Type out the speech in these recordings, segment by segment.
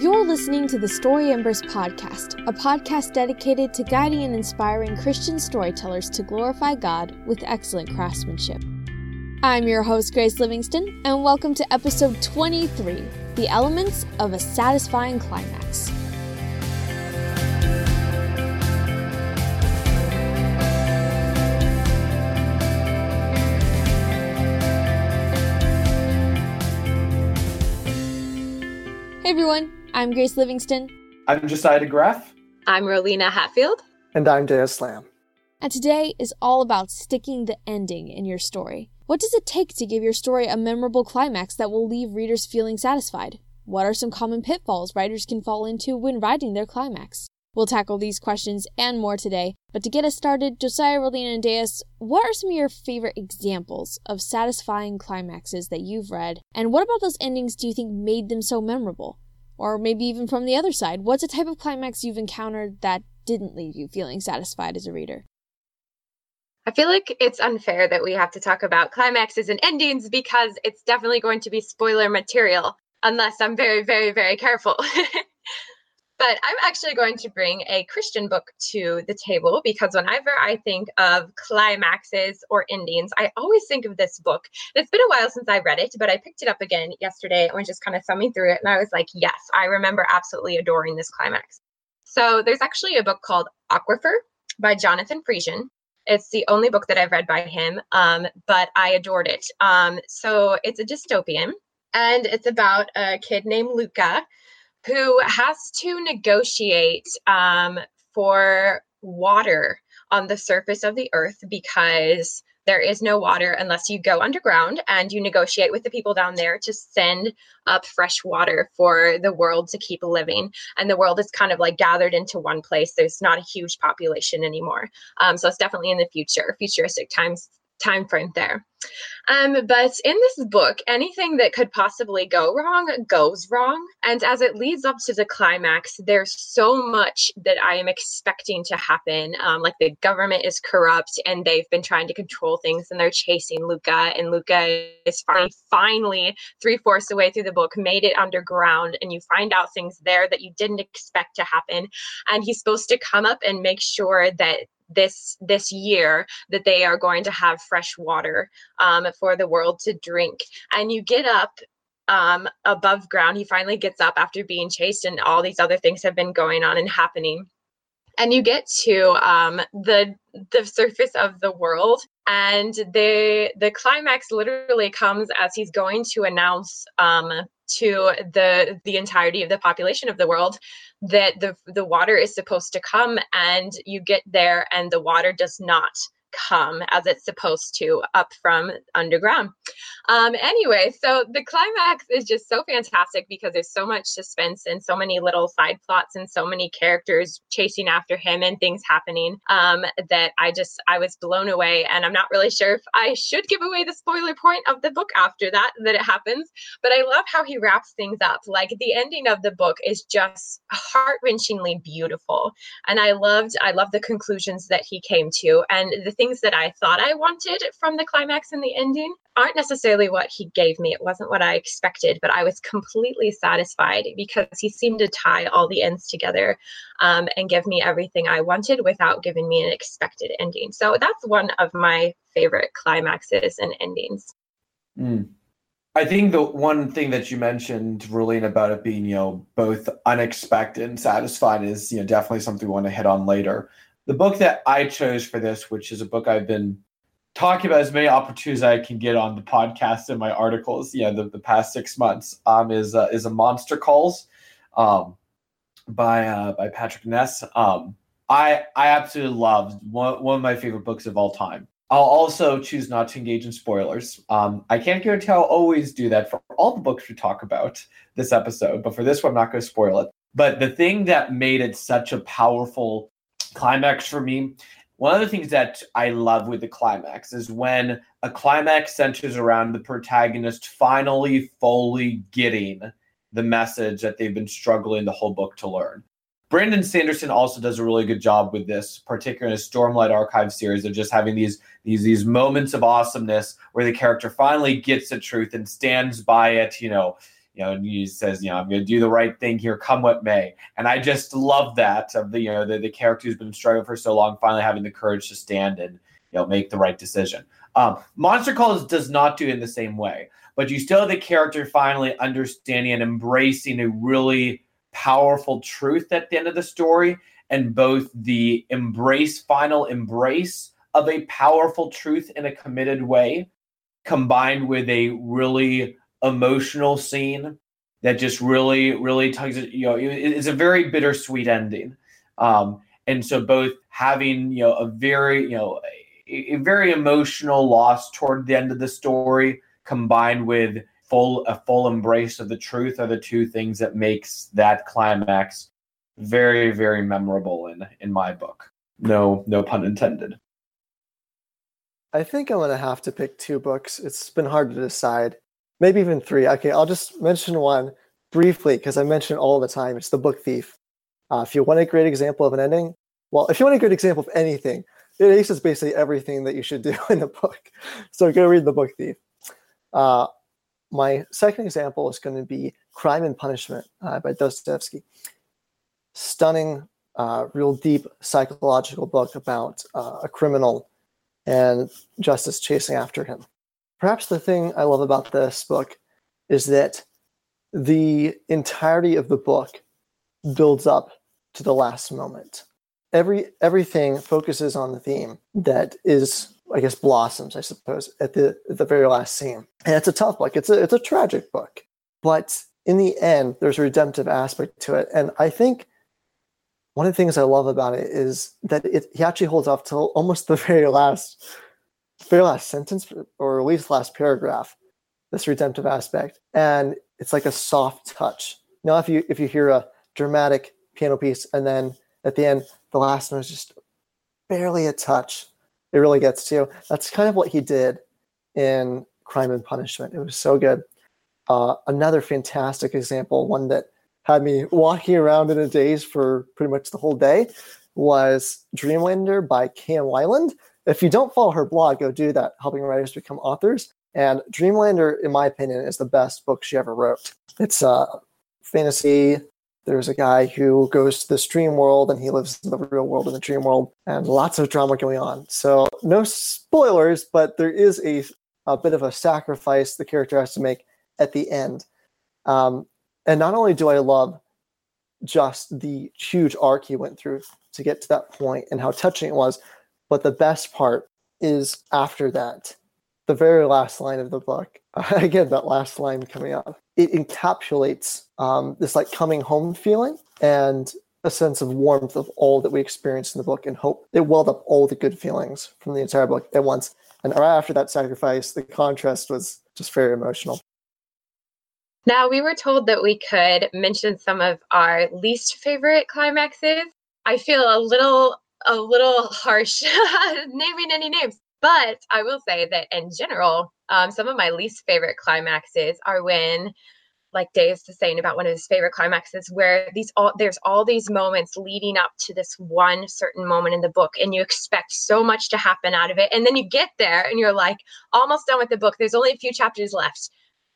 You're listening to the Story Embers podcast, a podcast dedicated to guiding and inspiring Christian storytellers to glorify God with excellent craftsmanship. I'm your host, Grace Livingston, and welcome to episode 23 The Elements of a Satisfying Climax. Hey everyone, I'm Grace Livingston. I'm Josiah DeGraaf. I'm Rolina Hatfield. And I'm Daeus Lamb. And today is all about sticking the ending in your story. What does it take to give your story a memorable climax that will leave readers feeling satisfied? What are some common pitfalls writers can fall into when writing their climax? We'll tackle these questions and more today, but to get us started, Josiah, Rolina, and Daeus, what are some of your favorite examples of satisfying climaxes that you've read? And what about those endings do you think made them so memorable? Or maybe even from the other side, what's a type of climax you've encountered that didn't leave you feeling satisfied as a reader? I feel like it's unfair that we have to talk about climaxes and endings because it's definitely going to be spoiler material unless I'm very, very, very careful. but I'm actually going to bring a Christian book to the table because whenever I think of climaxes or endings, I always think of this book. It's been a while since I read it, but I picked it up again yesterday and was just kind of thumbing through it. And I was like, yes, I remember absolutely adoring this climax. So there's actually a book called Aquifer by Jonathan Friesen. It's the only book that I've read by him, um, but I adored it. Um, so it's a dystopian, and it's about a kid named Luca who has to negotiate um, for water on the surface of the earth because there is no water unless you go underground and you negotiate with the people down there to send up fresh water for the world to keep living. And the world is kind of like gathered into one place. There's not a huge population anymore. Um, so it's definitely in the future, futuristic times time frame there. Um, but in this book, anything that could possibly go wrong goes wrong. And as it leads up to the climax, there's so much that I am expecting to happen. Um, like the government is corrupt and they've been trying to control things and they're chasing Luca. And Luca is finally, finally three fourths the way through the book, made it underground. And you find out things there that you didn't expect to happen. And he's supposed to come up and make sure that this this year that they are going to have fresh water um, for the world to drink. And you get up um, above ground he finally gets up after being chased and all these other things have been going on and happening. And you get to um, the the surface of the world and the the climax literally comes as he's going to announce um, to the the entirety of the population of the world that the the water is supposed to come and you get there and the water does not come as it's supposed to up from underground. Um, anyway, so the climax is just so fantastic because there's so much suspense and so many little side plots and so many characters chasing after him and things happening um, that I just I was blown away. And I'm not really sure if I should give away the spoiler point of the book after that that it happens, but I love how he wraps things up. Like the ending of the book is just heart wrenchingly beautiful, and I loved I love the conclusions that he came to and the things that I thought I wanted from the climax and the ending aren't necessarily what he gave me. It wasn't what I expected, but I was completely satisfied because he seemed to tie all the ends together um, and give me everything I wanted without giving me an expected ending. So that's one of my favorite climaxes and endings. Mm. I think the one thing that you mentioned, Rolene, about it being, you know, both unexpected and satisfied is, you know, definitely something we want to hit on later the book that I chose for this, which is a book I've been talking about as many opportunities I can get on the podcast and my articles, yeah, the, the past six months, um, is uh, is a Monster Calls, um, by uh, by Patrick Ness. Um, I I absolutely love one one of my favorite books of all time. I'll also choose not to engage in spoilers. Um, I can't guarantee I'll always do that for all the books we talk about this episode, but for this one, I'm not going to spoil it. But the thing that made it such a powerful climax for me one of the things that I love with the climax is when a climax centers around the protagonist finally fully getting the message that they've been struggling the whole book to learn. Brandon Sanderson also does a really good job with this, particularly in a Stormlight Archive series of just having these these these moments of awesomeness where the character finally gets the truth and stands by it, you know, you know, and he says, you know, I'm going to do the right thing here, come what may. And I just love that of the, you know, the, the character who's been struggling for so long, finally having the courage to stand and, you know, make the right decision. Um, Monster Calls does not do it in the same way, but you still have the character finally understanding and embracing a really powerful truth at the end of the story, and both the embrace, final embrace of a powerful truth in a committed way, combined with a really emotional scene that just really, really tugs it. You know, it's a very bittersweet ending. Um, and so both having you know a very you know a, a very emotional loss toward the end of the story, combined with full a full embrace of the truth, are the two things that makes that climax very, very memorable in in my book. No, no pun intended. I think I'm gonna have to pick two books. It's been hard to decide. Maybe even three. Okay, I'll just mention one briefly because I mention all the time. It's the Book Thief. Uh, if you want a great example of an ending, well, if you want a good example of anything, it aces basically everything that you should do in a book. So go read the Book Thief. Uh, my second example is going to be Crime and Punishment uh, by Dostoevsky. Stunning, uh, real deep psychological book about uh, a criminal and justice chasing after him. Perhaps the thing I love about this book is that the entirety of the book builds up to the last moment. Every everything focuses on the theme that is, I guess, blossoms, I suppose, at the at the very last scene. And it's a tough book. It's a it's a tragic book. But in the end, there's a redemptive aspect to it. And I think one of the things I love about it is that it, he actually holds off till almost the very last, very last sentence, or at least last paragraph. This redemptive aspect, and it's like a soft touch. Now, if you if you hear a dramatic piano piece and then at the end the last note is just barely a touch, it really gets to you. That's kind of what he did in Crime and Punishment. It was so good. Uh, another fantastic example, one that had me walking around in a daze for pretty much the whole day was Dreamlander by K.M. Weiland. If you don't follow her blog, go do that, helping writers become authors. And Dreamlander, in my opinion, is the best book she ever wrote. It's a fantasy. There's a guy who goes to this dream world and he lives in the real world in the dream world, and lots of drama going on. So, no spoilers, but there is a, a bit of a sacrifice the character has to make at the end. Um, and not only do I love just the huge arc he went through to get to that point and how touching it was, but the best part is after that, the very last line of the book. Again, that last line coming up. it encapsulates um, this like coming home feeling and a sense of warmth of all that we experienced in the book and hope. It welled up all the good feelings from the entire book at once. And right after that sacrifice, the contrast was just very emotional. Now, we were told that we could mention some of our least favorite climaxes. I feel a little a little harsh naming any names, but I will say that in general, um, some of my least favorite climaxes are when, like Dave's saying about one of his favorite climaxes, where these all there's all these moments leading up to this one certain moment in the book, and you expect so much to happen out of it, and then you get there and you're like almost done with the book. There's only a few chapters left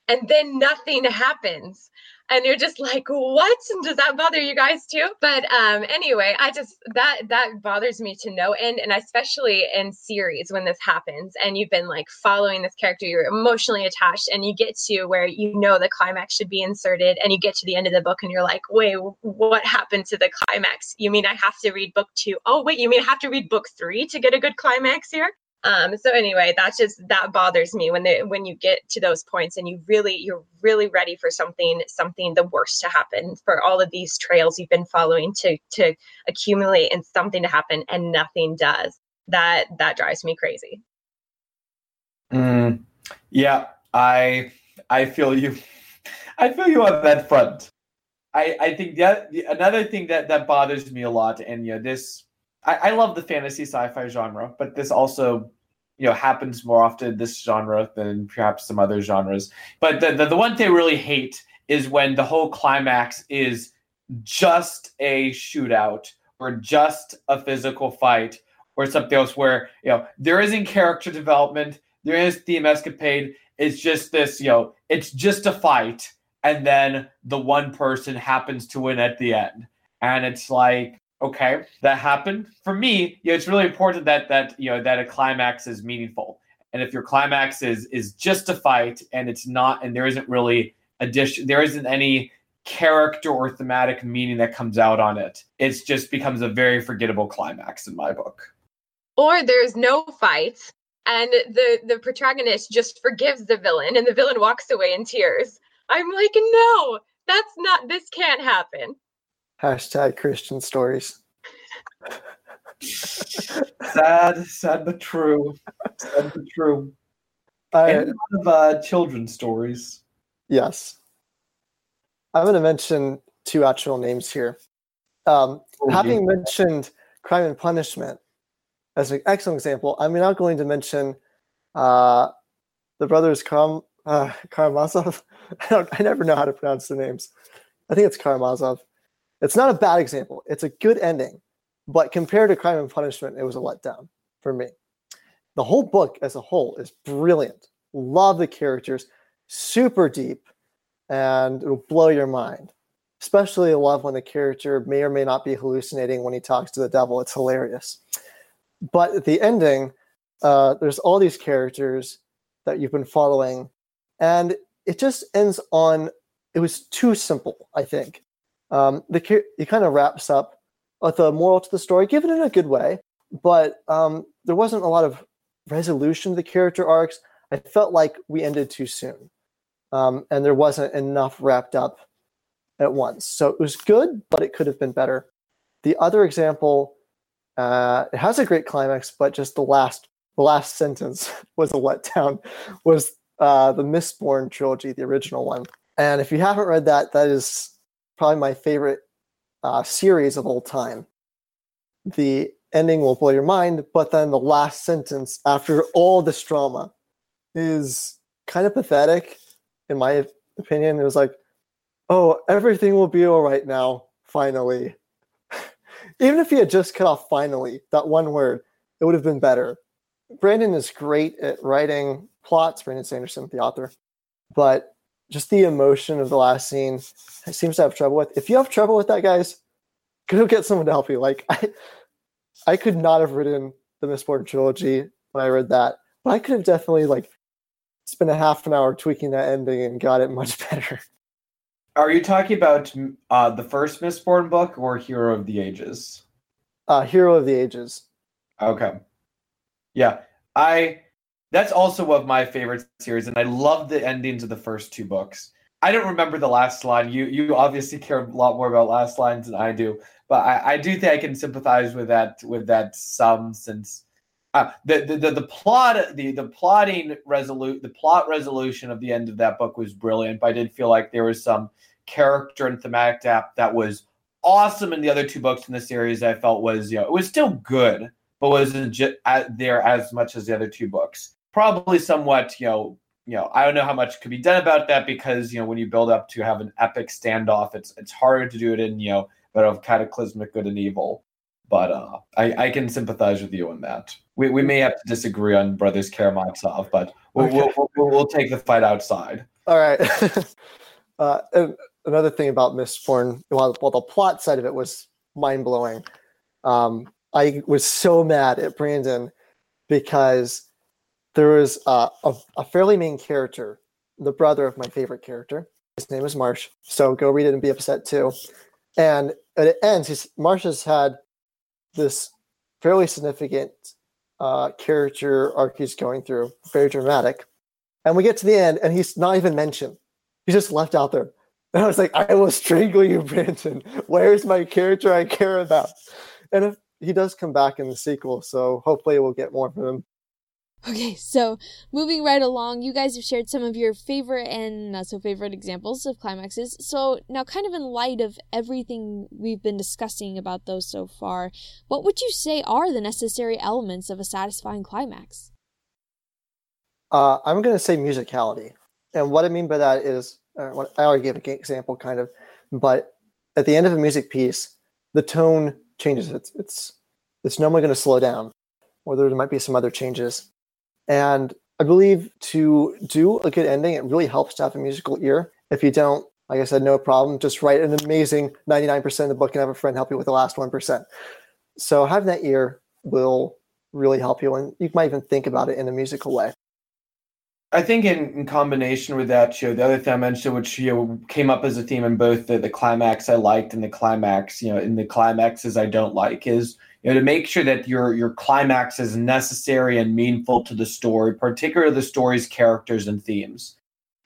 and then nothing happens. And you're just like what? And does that bother you guys too? But um anyway i just that that bothers me to no end and especially in series when this happens and you've been like following this character you're emotionally attached and you get to where you know the climax should be inserted and you get to the end of the book and you're like wait what happened to the climax? You mean i have to read book two? Oh wait you mean i have to read book three to get a good climax here um, so anyway, that's just that bothers me when they when you get to those points and you really you're really ready for something something the worst to happen for all of these trails you've been following to to accumulate and something to happen and nothing does. That that drives me crazy. Mm, yeah, I I feel you. I feel you on that front. I I think that another thing that that bothers me a lot, and you know this I, I love the fantasy sci-fi genre, but this also you know happens more often this genre than perhaps some other genres. But the, the, the one thing I really hate is when the whole climax is just a shootout or just a physical fight or something else where you know there isn't character development, there is theme escapade. It's just this, you know, it's just a fight, and then the one person happens to win at the end. And it's like, okay, that happened. For me, you know, it's really important that that you know that a climax is meaningful. And if your climax is is just a fight and it's not and there isn't really addition there isn't any character or thematic meaning that comes out on it. It just becomes a very forgettable climax in my book. Or there's no fight and the the protagonist just forgives the villain and the villain walks away in tears. I'm like, no, that's not this can't happen. Hashtag Christian stories. sad, sad but true. Sad but true. I, and a lot of uh, children's stories. Yes. I'm going to mention two actual names here. Um, Oh, having yeah. mentioned Crime and Punishment as an excellent example, I'm now going to mention uh, the brothers uh, Karamazov. I, don't, I never know how to pronounce the names. I think it's Karamazov. It's not a bad example. It's a good ending, but compared to Crime and Punishment, it was a letdown for me. The whole book as a whole is brilliant. Love the characters, super deep, and it'll blow your mind. Especially love when the character may or may not be hallucinating when he talks to the devil. It's hilarious. But at the ending, uh, there's all these characters that you've been following, and it just ends on. It was too simple, I think. Um, the it kind of wraps up a moral to the story, given in a good way, but um, there wasn't a lot of resolution to the character arcs. I felt like we ended too soon, um, and there wasn't enough wrapped up at once. So it was good, but it could have been better. The other example, uh, it has a great climax, but just the last the last sentence was a letdown. Was uh, the Mistborn trilogy, the original one? And if you haven't read that, that is probably my favorite uh, series of all time. The ending will blow your mind, but then the last sentence after all this drama is kind of pathetic, in my opinion. It was like, oh, everything will be all right now, finally. Even if he had just cut off finally, that one word, it would have been better. Brandon is great at writing plots, Brandon Sanderson, the author, but just the emotion of the last scene seems to have trouble with. If you have trouble with that, guys, go get someone to help you. Like I I could not have written the Mistborn trilogy when I read that, but I could have definitely like spent a half an hour tweaking that ending and got it much better. Are you talking about uh, the first Mistborn book or Hero of the Ages? Uh, Hero of the Ages. Okay. Yeah, I. That's also one of my favorite series, and I love the endings of the first two books. I don't remember the last line. You you obviously care a lot more about last lines than I do, but I, I do think I can sympathize with that with that some since uh, the, the the the plot the the plotting resolute the plot resolution of the end of that book was brilliant. But I did feel like there was some character and thematic depth that was awesome in the other two books in the series. I felt was you know it was still good, but wasn't there as much as the other two books. Probably somewhat you know you know I don't know how much could be done about that because you know when you build up to have an epic standoff, it's it's harder to do it in you know but of cataclysmic good and evil. But uh, I, I can sympathize with you on that. We, we may have to disagree on Brothers Karamazov, but we'll, Okay. we'll, we'll, we'll take the fight outside. All right. uh, and another thing about Mistborn, while, while the plot side of it was mind blowing, um, I was so mad at Brandon because there was uh, a, a fairly main character, the brother of my favorite character. His name is Marsh. So go read it and be upset too. And it ends. He's, Marsh has had this fairly significant uh, character arc he's going through, very dramatic. And we get to the end, and he's not even mentioned. He's just left out there. And I was like, I will strangle you, Brandon. Where's my character I care about? And if he does come back in the sequel, so hopefully we'll get more from him. Okay, so moving right along, you guys have shared some of your favorite and not so favorite examples of climaxes. So, now, kind of in light of everything we've been discussing about those so far, what would you say are the necessary elements of a satisfying climax? Uh, I'm going to say musicality. And what I mean by that is, uh, I already gave an example kind of, but at the end of a music piece, the tone changes. It's, it's, it's normally going to slow down, or there might be some other changes. And I believe to do a good ending, it really helps to have a musical ear. If you don't Like I said, no problem. Just write an amazing 99% of the book and have a friend help you with the last 1%. So having that ear will really help you. And you might even think about it in a musical way. I think in, in combination with that show, the other thing I mentioned, which you know came up as a theme in both the, the climax I liked and the climax, you know, in the climaxes I don't like, is you know to make sure that your your climax is necessary and meaningful to the story, particularly the story's characters and themes.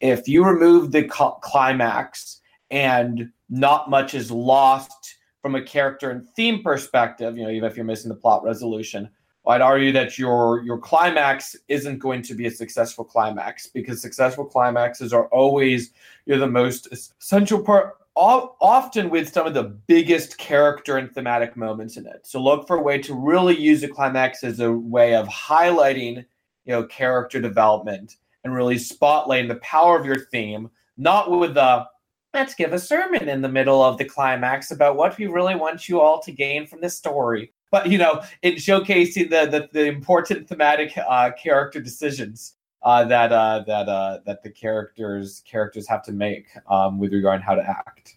If you remove the climax and not much is lost from a character and theme perspective, you know, even if you're missing the plot resolution, I'd argue that your your climax isn't going to be a successful climax because successful climaxes are always you know, the most essential part often with some of the biggest character and thematic moments in it. So look for a way to really use the climax as a way of highlighting, you know, character development and really spotlighting the power of your theme, not with the let's give a sermon in the middle of the climax about what we really want you all to gain from this story but you know, in showcasing the the, the important thematic uh, character decisions uh, that uh, that uh, that the characters characters have to make um, with regard to how to act.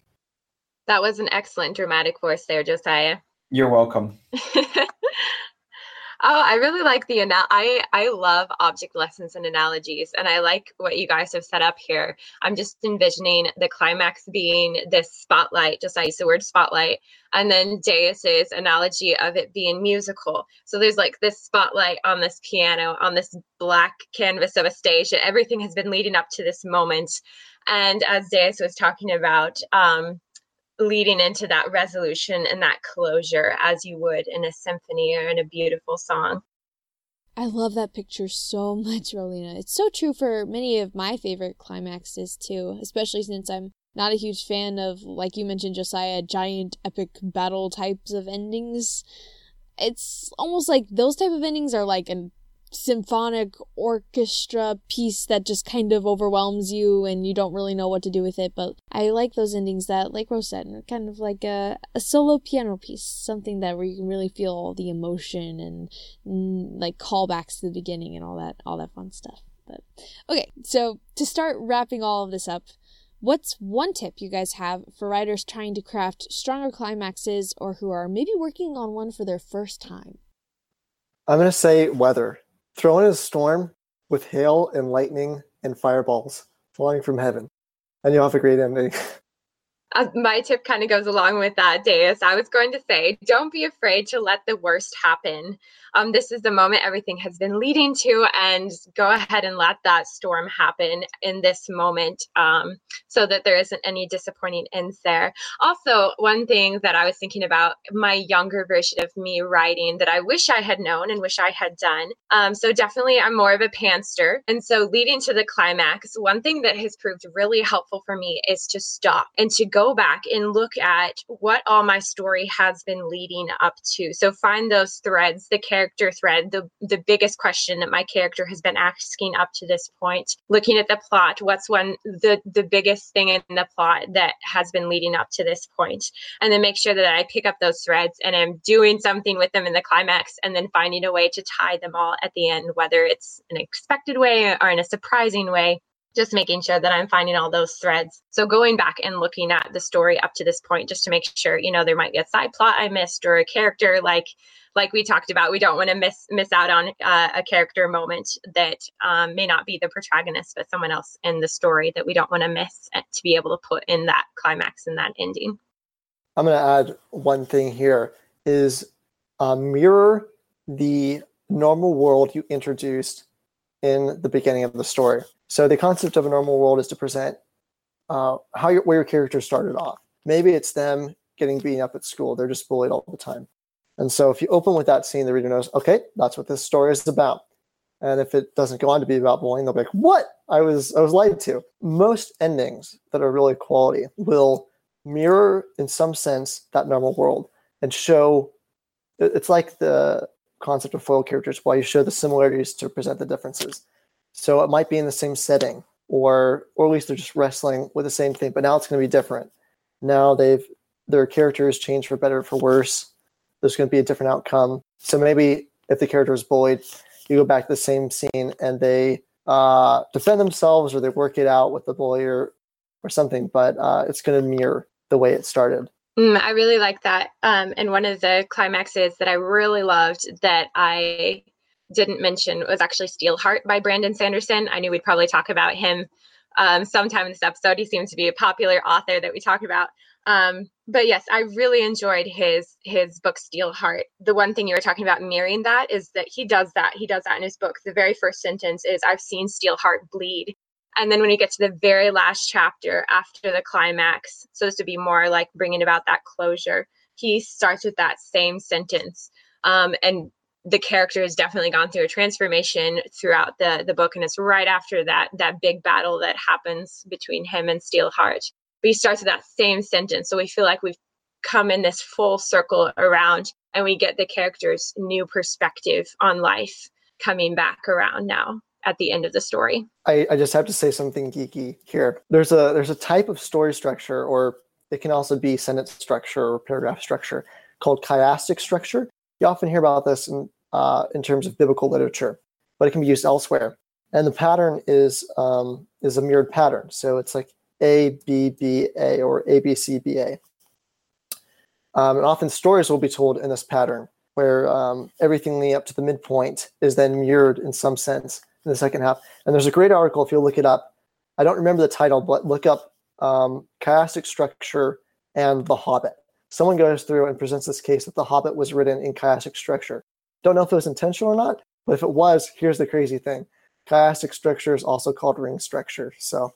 That was an excellent dramatic voice there, Josiah. You're welcome. Oh, I really like the anal. I I love object lessons and analogies, and I like what you guys have set up here. I'm just envisioning the climax being this spotlight, just I use the word spotlight, and then Daeus's analogy of it being musical. So there's like this spotlight on this piano, on this black canvas of a stage, that everything has been leading up to this moment. And as Daeus was talking about, um, leading into that resolution and that closure as you would in a symphony or in a beautiful song. I love that picture so much, Rolina. It's so true for many of my favorite climaxes too, especially since I'm not a huge fan of, like you mentioned, Josiah, giant epic battle types of endings. It's almost like those type of endings are like an symphonic orchestra piece that just kind of overwhelms you and you don't really know what to do with it. But I like those endings that, like Rose said, kind of like a, a solo piano piece, something that where you can really feel all the emotion and, and like callbacks to the beginning and all that, all that fun stuff. But okay, so to start wrapping all of this up, What's one tip you guys have for writers trying to craft stronger climaxes or who are maybe working on one for their first time? I'm going to say weather. Throw in a storm with hail and lightning and fireballs flying from heaven, and you'll have a great ending. Uh, my tip kind of goes along with that, Daeus. I was going to say, don't be afraid to let the worst happen um, this is the moment everything has been leading to, and go ahead and let that storm happen in this moment um, so that there isn't any disappointing ends there. Also, one thing that I was thinking about my younger version of me writing that I wish I had known and wish I had done. Um, so, definitely, I'm more of a pantser. And so, leading to the climax, one thing that has proved really helpful for me is to stop and to go back and look at what all my story has been leading up to. So, find those threads, the character character thread, the the biggest question that my character has been asking up to this point. Looking at the plot, what's one the the biggest thing in the plot that has been leading up to this point, and then make sure that I pick up those threads and I'm doing something with them in the climax, and then finding a way to tie them all at the end, whether it's an expected way or in a surprising way just making sure that I'm finding all those threads. So going back and looking at the story up to this point, just to make sure, you know, there might be a side plot I missed or a character like like we talked about, we don't want to miss miss out on uh, a character moment that um, may not be the protagonist, but someone else in the story that we don't want to miss to be able to put in that climax and that ending. I'm going to add one thing here: is uh, mirror the normal world you introduced in the beginning of the story. So the concept of a normal world is to present uh, how your, where your character started off. Maybe it's them getting beaten up at school; they're just bullied all the time. And so if you open with that scene, the reader knows, okay, that's what this story is about. And if it doesn't go on to be about bullying, they'll be like, what? I was I was lied to. Most endings that are really quality will mirror in some sense that normal world and show it's like the concept of foil characters while you show the similarities to present the differences. So it might be in the same setting, or or at least they're just wrestling with the same thing, but now it's going to be different. Now they've their characters changed for better for worse there's going to be a different outcome. So maybe if the character is bullied, you go back to the same scene and they uh, defend themselves or they work it out with the bullier. or something, but uh, it's going to mirror the way it started. Mm, I really like that. Um, and one of the climaxes that I really loved that I didn't mention was actually Steelheart by Brandon Sanderson. I knew we'd probably talk about him um, sometime in this episode. He seems to be a popular author that we talk about. Um, but yes, I really enjoyed his his book Steelheart. The one thing you were talking about mirroring that is that he does that. He does that in his book. The very first sentence is "I've seen Steelheart bleed," and then when you get to the very last chapter after the climax, so as to be more like bringing about that closure, he starts with that same sentence. Um, and the character has definitely gone through a transformation throughout the the book and it's right after that that big battle that happens between him and steelheart. But he starts with that same sentence so we feel like we've come in this full circle around and we get the character's new perspective on life coming back around now at the end of the story. I, I just have to say something geeky here. There's a there's a type of story structure or it can also be sentence structure or paragraph structure called chiastic structure you often hear about this in, uh, in terms of biblical literature, but it can be used elsewhere. And the pattern is um, is a mirrored pattern. So it's like A B B A or A B C B A. Um, and often stories will be told in this pattern, where um, everything leading up to the midpoint is then mirrored in some sense in the second half. And there's a great article if you look it up. I don't remember the title, but look up um, chiastic structure and The Hobbit someone goes through and presents this case that The Hobbit was written in chiastic structure. Don't know if it was intentional or not, but if it was, here's the crazy thing. Chiastic structure is also called ring structure. So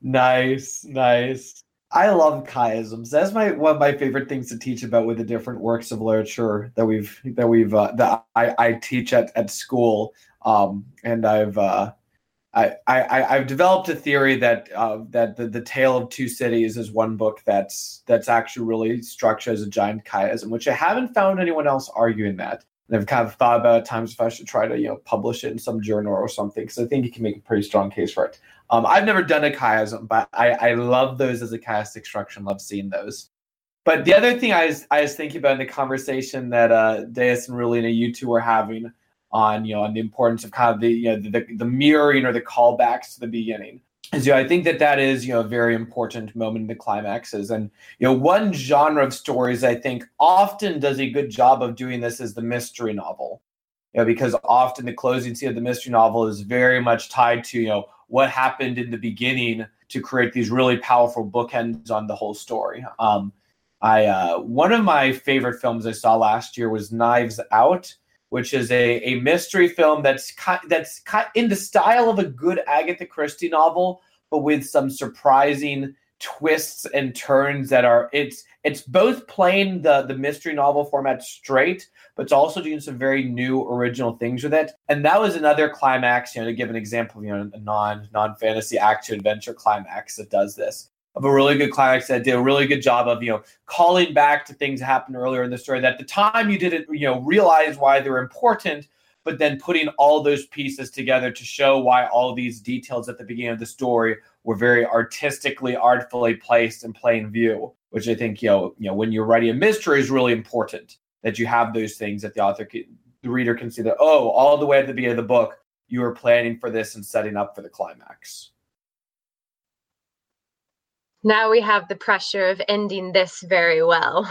nice, nice. I love chiasms. That's my one of my favorite things to teach about with the different works of literature that we've that we've uh, that I, I teach at at school. Um, and I've uh, I, I I've developed a theory that uh, that the, the Tale of Two Cities is one book that's that's actually really structured as a giant chiasm, which I haven't found anyone else arguing that. And I've kind of thought about times if I should try to you know publish it in some journal or something because I think you can make a pretty strong case for it. Um, I've never done a chiasm, but I, I love those as a chiastic structure. and Love seeing those. But the other thing I was I was thinking about in the conversation that uh, Daeus and Relina, you two were having on you know on the importance of kind of the you know the, the mirroring or the callbacks to the beginning. And so I think that that is you know a very important moment in the climaxes. And you know one genre of stories I think often does a good job of doing this is the mystery novel. You know because often the closing scene of the mystery novel is very much tied to you know what happened in the beginning to create these really powerful bookends on the whole story. Um, I uh, one of my favorite films I saw last year was Knives Out which is a, a mystery film that's that's in the style of a good Agatha Christie novel, but with some surprising twists and turns that are it's it's both playing the the mystery novel format straight, but it's also doing some very new original things with it. And that was another climax, you know, to give an example, you know, a non non fantasy action adventure climax that does this of a really good climax that did a really good job of you know calling back to things that happened earlier in the story that at the time you didn't you know realize why they were important but then putting all those pieces together to show why all these details at the beginning of the story were very artistically artfully placed in plain view which i think you know you know when you're writing a mystery is really important that you have those things that the author can, the reader can see that oh all the way at the beginning of the book you were planning for this and setting up for the climax now we have the pressure of ending this very well.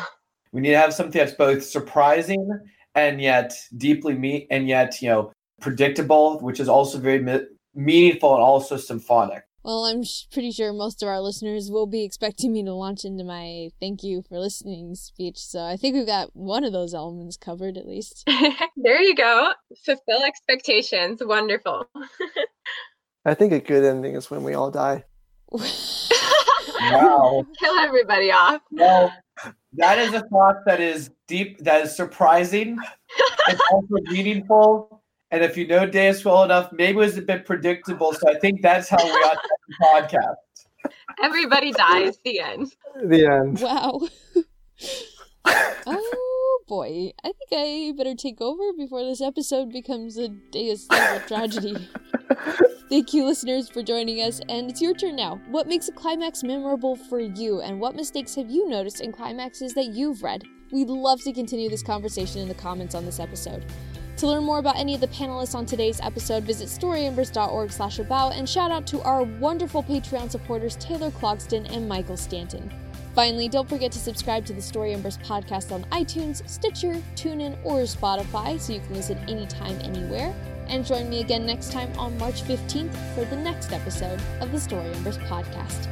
We need to have something that's both surprising and yet deeply me and yet you know predictable, which is also very me- meaningful and also symphonic. Well, I'm sh- pretty sure most of our listeners will be expecting me to launch into my thank you for listening speech. So I think we've got one of those elements covered at least. there you go. Fulfill expectations. Wonderful. I think a good ending is when we all die. Wow. Kill everybody off. Well, that is a thought that is deep, that is surprising. it's also meaningful. And if you know Daeus well enough, maybe it was a bit predictable. So I think that's how we got the podcast. Everybody dies. The end. The end. Wow. oh boy. I think I better take over before this episode becomes a Daeus level tragedy. Thank you, listeners, for joining us, and it's your turn now. What makes a climax memorable for you, and what mistakes have you noticed in climaxes that you've read? We'd love to continue this conversation in the comments on this episode. To learn more about any of the panelists on today's episode, visit storyembers.org slash about and shout out to our wonderful Patreon supporters Taylor Clogston and Michael Stanton. Finally, don't forget to subscribe to the Story Embers podcast on iTunes, Stitcher, TuneIn, or Spotify so you can listen anytime, anywhere. And join me again next time on March 15th for the next episode of the Story Embers podcast.